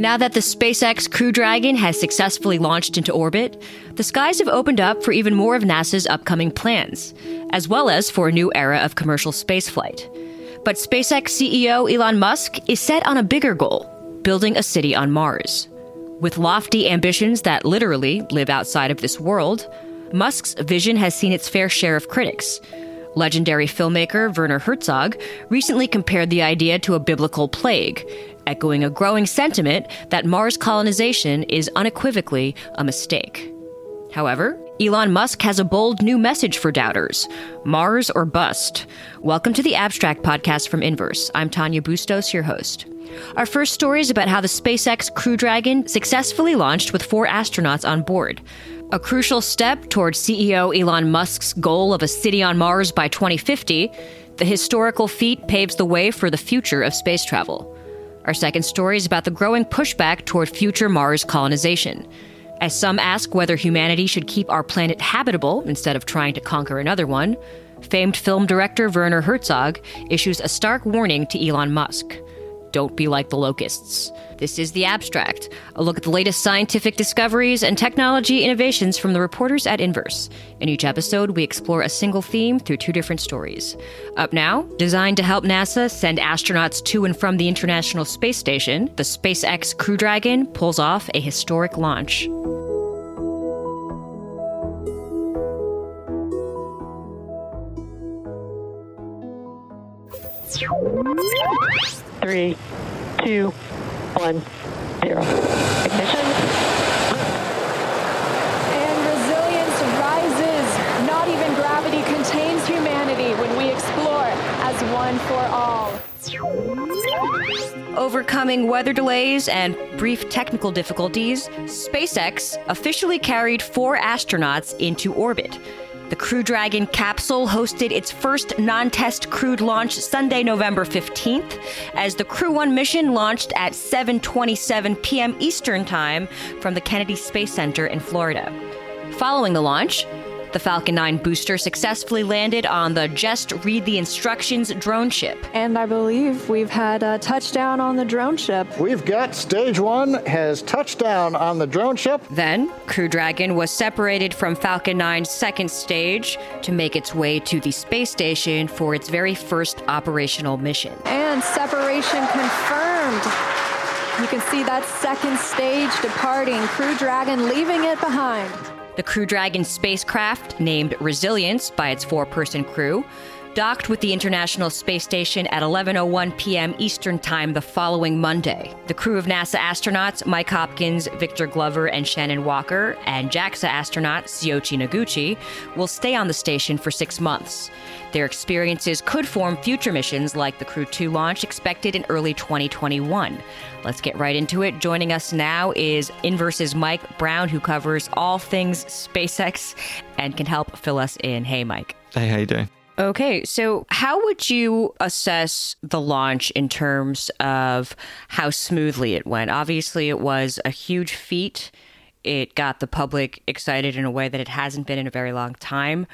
Now that the SpaceX Crew Dragon has successfully launched into orbit, the skies have opened up for even more of NASA's upcoming plans, as well as for a new era of commercial spaceflight. But SpaceX CEO Elon Musk is set on a bigger goal building a city on Mars. With lofty ambitions that literally live outside of this world, Musk's vision has seen its fair share of critics. Legendary filmmaker Werner Herzog recently compared the idea to a biblical plague, echoing a growing sentiment that Mars colonization is unequivocally a mistake. However, Elon Musk has a bold new message for doubters Mars or bust. Welcome to the Abstract Podcast from Inverse. I'm Tanya Bustos, your host. Our first story is about how the SpaceX Crew Dragon successfully launched with four astronauts on board. A crucial step towards CEO Elon Musk's goal of a city on Mars by 2050, the historical feat paves the way for the future of space travel. Our second story is about the growing pushback toward future Mars colonization. As some ask whether humanity should keep our planet habitable instead of trying to conquer another one, famed film director Werner Herzog issues a stark warning to Elon Musk. Don't be like the locusts. This is The Abstract, a look at the latest scientific discoveries and technology innovations from the reporters at Inverse. In each episode, we explore a single theme through two different stories. Up now, designed to help NASA send astronauts to and from the International Space Station, the SpaceX Crew Dragon pulls off a historic launch. Three, two, one, zero. Ignition. And resilience rises. Not even gravity contains humanity when we explore as one for all. Overcoming weather delays and brief technical difficulties, SpaceX officially carried four astronauts into orbit. The Crew Dragon capsule hosted its first non test crewed launch Sunday, November 15th, as the Crew 1 mission launched at 7:27 p.m. Eastern Time from the Kennedy Space Center in Florida. Following the launch, the Falcon 9 booster successfully landed on the Just Read the Instructions drone ship. And I believe we've had a touchdown on the drone ship. We've got stage one has touchdown on the drone ship. Then, Crew Dragon was separated from Falcon 9's second stage to make its way to the space station for its very first operational mission. And separation confirmed. You can see that second stage departing, Crew Dragon leaving it behind. The Crew Dragon spacecraft, named Resilience by its four person crew, docked with the International Space Station at 11:01 p.m. Eastern Time the following Monday. The crew of NASA astronauts Mike Hopkins, Victor Glover, and Shannon Walker, and JAXA astronaut Soichi Noguchi will stay on the station for 6 months. Their experiences could form future missions like the Crew 2 launch expected in early 2021. Let's get right into it. Joining us now is Inverse's Mike Brown, who covers all things SpaceX and can help fill us in. Hey, Mike. Hey, how you doing? Okay, so how would you assess the launch in terms of how smoothly it went? Obviously, it was a huge feat. It got the public excited in a way that it hasn't been in a very long time.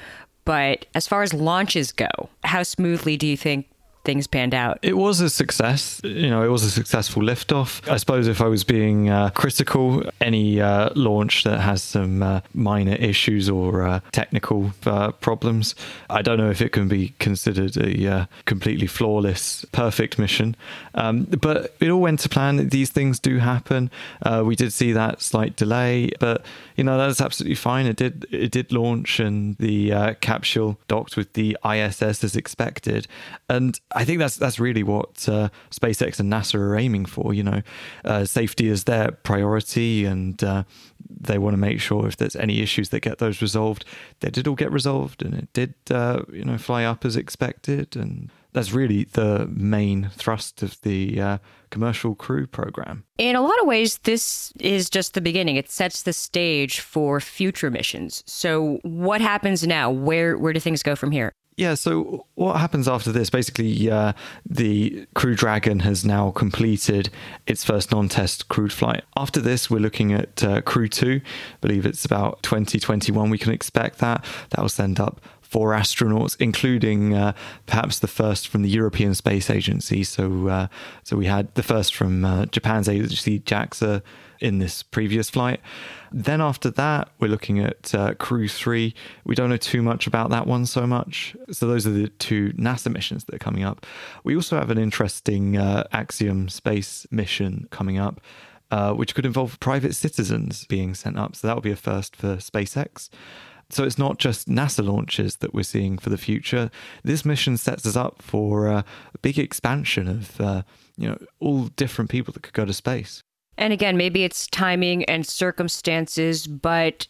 But as far as launches go, how smoothly do you think things panned out? It was a success. You know, it was a successful liftoff. I suppose if I was being uh, critical, any uh, launch that has some uh, minor issues or uh, technical uh, problems, I don't know if it can be considered a uh, completely flawless, perfect mission. Um, but it all went to plan. These things do happen. we did see that slight delay, but you know that's absolutely fine. It did it did launch, and the capsule docked with the ISS as expected, and I think that's that's really what uh, SpaceX and NASA are aiming for. You know, uh, safety is their priority, and uh, they want to make sure if there's any issues that get those resolved, they did all get resolved, and it did uh, you know fly up as expected, and that's really the main thrust of the uh, commercial crew program. In a lot of ways, this is just the beginning. It sets the stage for future missions. So, what happens now? Where where do things go from here? Yeah, so what happens after this? Basically, uh, the Crew Dragon has now completed its first non test crewed flight. After this, we're looking at uh, Crew 2. I believe it's about 2021 we can expect that. That will send up four astronauts, including uh, perhaps the first from the European Space Agency. So, uh, so we had the first from uh, Japan's agency JAXA in this previous flight. Then after that, we're looking at uh, Crew 3. We don't know too much about that one so much. So those are the two NASA missions that are coming up. We also have an interesting uh, Axiom space mission coming up. Uh, which could involve private citizens being sent up. So that will be a first for SpaceX. So it's not just NASA launches that we're seeing for the future. This mission sets us up for a big expansion of uh, you know all different people that could go to space. And again, maybe it's timing and circumstances, but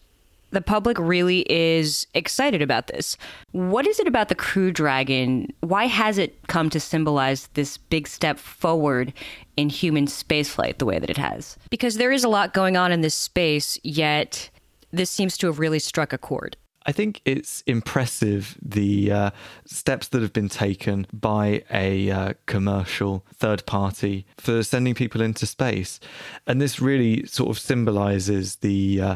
the public really is excited about this. What is it about the Crew Dragon? Why has it come to symbolize this big step forward in human spaceflight the way that it has? Because there is a lot going on in this space, yet this seems to have really struck a chord. I think it's impressive the uh, steps that have been taken by a uh, commercial third party for sending people into space. And this really sort of symbolizes the uh,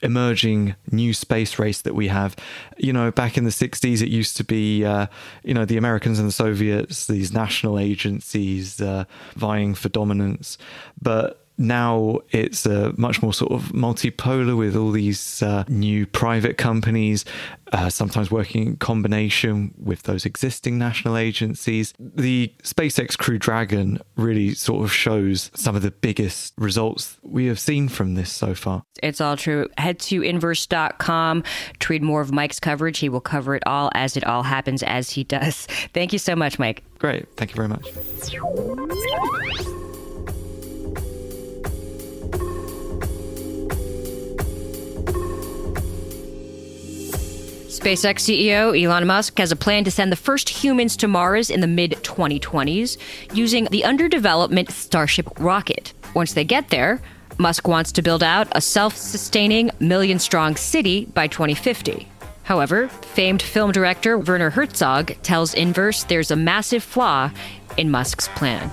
emerging new space race that we have. You know, back in the 60s, it used to be, uh, you know, the Americans and the Soviets, these national agencies uh, vying for dominance. But now it's uh, much more sort of multipolar with all these uh, new private companies, uh, sometimes working in combination with those existing national agencies. The SpaceX Crew Dragon really sort of shows some of the biggest results we have seen from this so far. It's all true. Head to inverse.com to read more of Mike's coverage. He will cover it all as it all happens as he does. Thank you so much, Mike. Great. Thank you very much. SpaceX CEO Elon Musk has a plan to send the first humans to Mars in the mid 2020s using the under development Starship rocket. Once they get there, Musk wants to build out a self sustaining, million strong city by 2050. However, famed film director Werner Herzog tells Inverse there's a massive flaw in Musk's plan.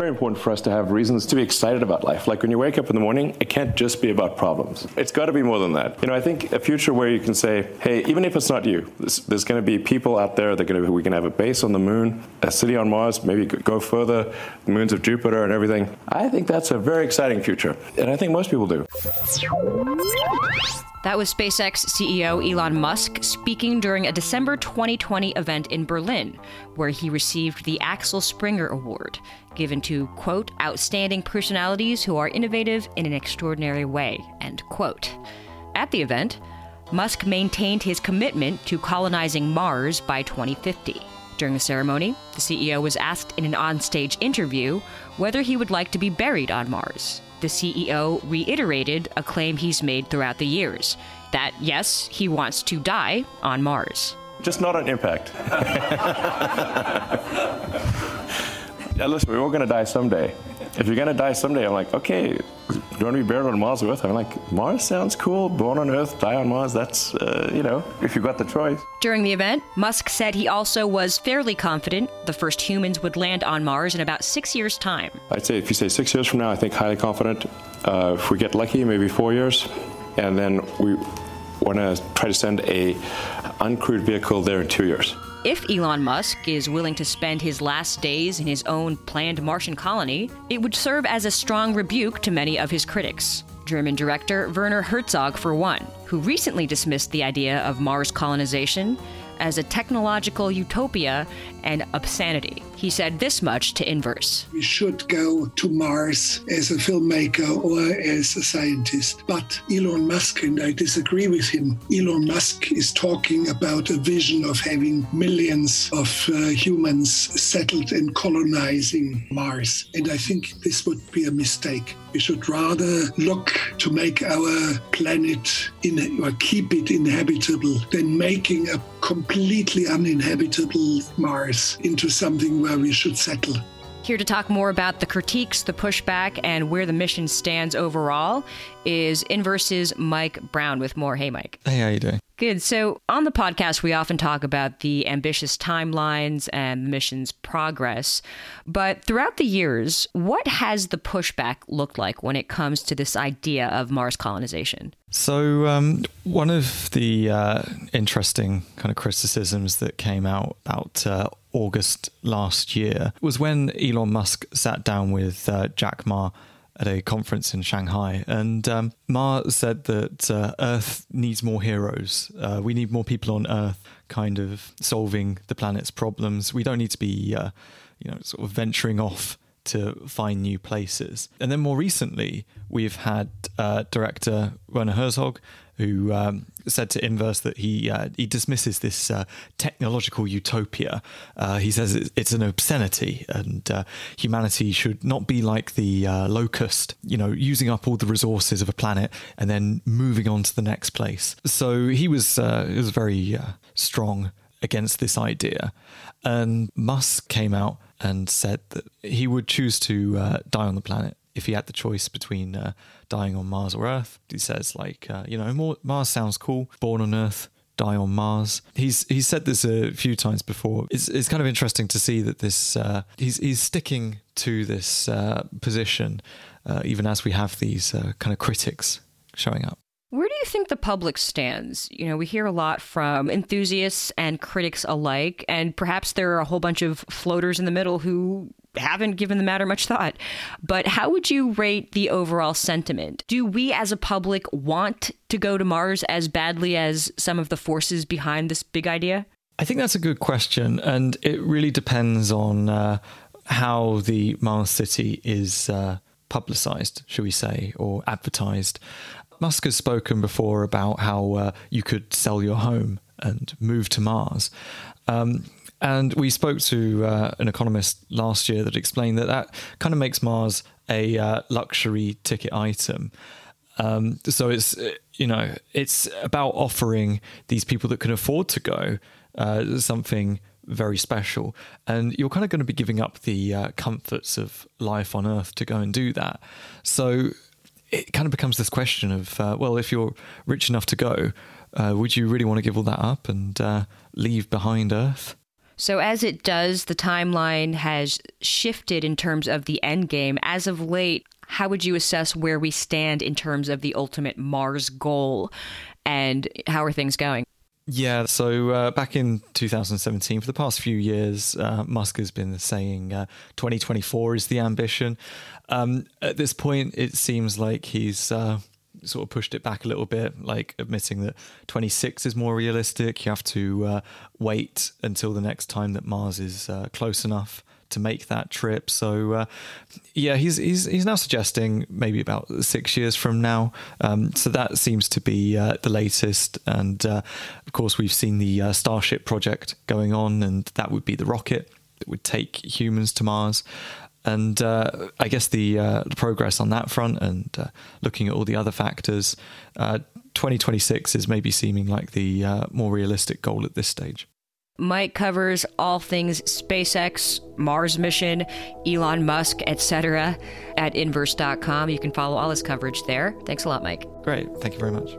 Very important for us to have reasons to be excited about life. Like when you wake up in the morning, it can't just be about problems. It's got to be more than that. You know, I think a future where you can say, hey, even if it's not you, there's, there's going to be people out there that going to, we can have a base on the moon, a city on Mars, maybe go further, moons of Jupiter and everything. I think that's a very exciting future. And I think most people do. That was SpaceX CEO Elon Musk speaking during a December 2020 event in Berlin, where he received the Axel Springer Award, given to, quote, outstanding personalities who are innovative in an extraordinary way, end quote. At the event, Musk maintained his commitment to colonizing Mars by 2050. During the ceremony, the CEO was asked in an onstage interview whether he would like to be buried on Mars the CEO reiterated a claim he's made throughout the years that, yes, he wants to die on Mars. Just not an impact. yeah, listen, we're all going to die someday. If you're going to die someday, I'm like, okay, do you want to be buried on Mars or Earth? I'm like, Mars sounds cool. Born on Earth, die on Mars. That's, uh, you know, if you've got the choice. During the event, Musk said he also was fairly confident the first humans would land on Mars in about six years' time. I'd say if you say six years from now, I think highly confident. Uh, if we get lucky, maybe four years. And then we want to try to send a uncrewed vehicle there in two years. If Elon Musk is willing to spend his last days in his own planned Martian colony, it would serve as a strong rebuke to many of his critics. German director Werner Herzog, for one, who recently dismissed the idea of Mars colonization as a technological utopia and obscenity. He said this much to Inverse. We should go to Mars as a filmmaker or as a scientist. But Elon Musk, and I disagree with him, Elon Musk is talking about a vision of having millions of uh, humans settled and colonizing Mars. And I think this would be a mistake. We should rather look to make our planet in, or keep it inhabitable than making a completely uninhabitable Mars into something where we should settle. Here to talk more about the critiques, the pushback, and where the mission stands overall is Inverse's Mike Brown with more. Hey, Mike. Hey, how you doing? Good. So on the podcast, we often talk about the ambitious timelines and the mission's progress. But throughout the years, what has the pushback looked like when it comes to this idea of Mars colonization? So, um, one of the uh, interesting kind of criticisms that came out about uh, August last year was when Elon Musk sat down with uh, Jack Ma at a conference in Shanghai, and um, Ma said that uh, Earth needs more heroes. Uh, we need more people on Earth, kind of solving the planet's problems. We don't need to be, uh, you know, sort of venturing off to find new places. And then more recently, we've had uh, director Werner Herzog who um, said to Inverse that he uh, he dismisses this uh, technological utopia. Uh, he says it's an obscenity, and uh, humanity should not be like the uh, locust, you know, using up all the resources of a planet and then moving on to the next place. So he was he was very strong against this idea, and Musk came out and said that he would choose to die on the planet if he had the choice between uh, dying on Mars or Earth. He says like, uh, you know, Mars sounds cool. Born on Earth, die on Mars. He's he's said this a few times before. It's it's kind of interesting to see that this uh, he's he's sticking to this uh, position uh, even as we have these uh, kind of critics showing up. Where do you think the public stands? You know, we hear a lot from enthusiasts and critics alike, and perhaps there are a whole bunch of floaters in the middle who haven't given the matter much thought. But how would you rate the overall sentiment? Do we as a public want to go to Mars as badly as some of the forces behind this big idea? I think that's a good question. And it really depends on uh, how the Mars City is uh, publicized, should we say, or advertised. Musk has spoken before about how uh, you could sell your home and move to Mars. Um, and we spoke to uh, an economist last year that explained that that kind of makes Mars a uh, luxury ticket item. Um, so it's you know it's about offering these people that can afford to go uh, something very special, and you're kind of going to be giving up the uh, comforts of life on Earth to go and do that. So it kind of becomes this question of uh, well, if you're rich enough to go, uh, would you really want to give all that up and leave behind Earth? So, as it does, the timeline has shifted in terms of the end game. As of late, how would you assess where we stand in terms of the ultimate Mars goal and how are things going? Yeah, so uh, back in 2017, for the past few years, uh, Musk has been saying uh, 2024 is the ambition. Um, at this point, it seems like he's uh, sort of pushed it back a little bit, like admitting that 26 is more realistic. You have to uh, wait until the next time that Mars is uh, close enough to make that trip. So, uh, yeah, he's he's he's now suggesting maybe about six years from now. Um, so that seems to be uh, the latest. And uh, of course, we've seen the uh, Starship project going on, and that would be the rocket that would take humans to Mars and uh, I guess the, uh, the, progress on that front and looking at all the other factors, uh, 2026 is maybe seeming like the more realistic goal at this stage. Mike covers all things SpaceX, Mars mission, Elon Musk, etc. at inverse.com. You can follow all his coverage there. Thanks a lot, Mike. Great. Thank you very much.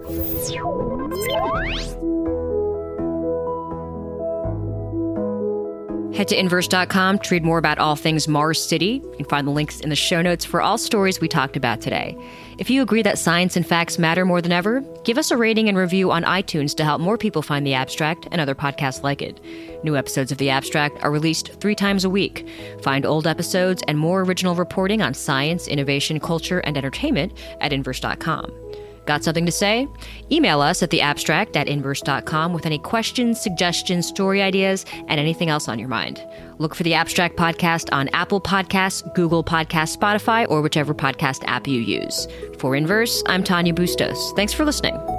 Head to inverse.com to read more about all things Mars City. You can find the links in the show notes for all stories we talked about today. If you agree that science and facts matter more than ever, give us a rating and review on iTunes to help more people find The Abstract and other podcasts like it. New episodes of The Abstract are released three times a week. Find old episodes and more original reporting on science, innovation, culture, and entertainment at inverse.com. Got something to say? Email us at theabstract at inverse.com with any questions, suggestions, story ideas, and anything else on your mind. Look for the Abstract Podcast on Apple Podcasts, Google Podcasts, Spotify, or whichever podcast app you use. For Inverse, I'm Tanya Bustos. Thanks for listening.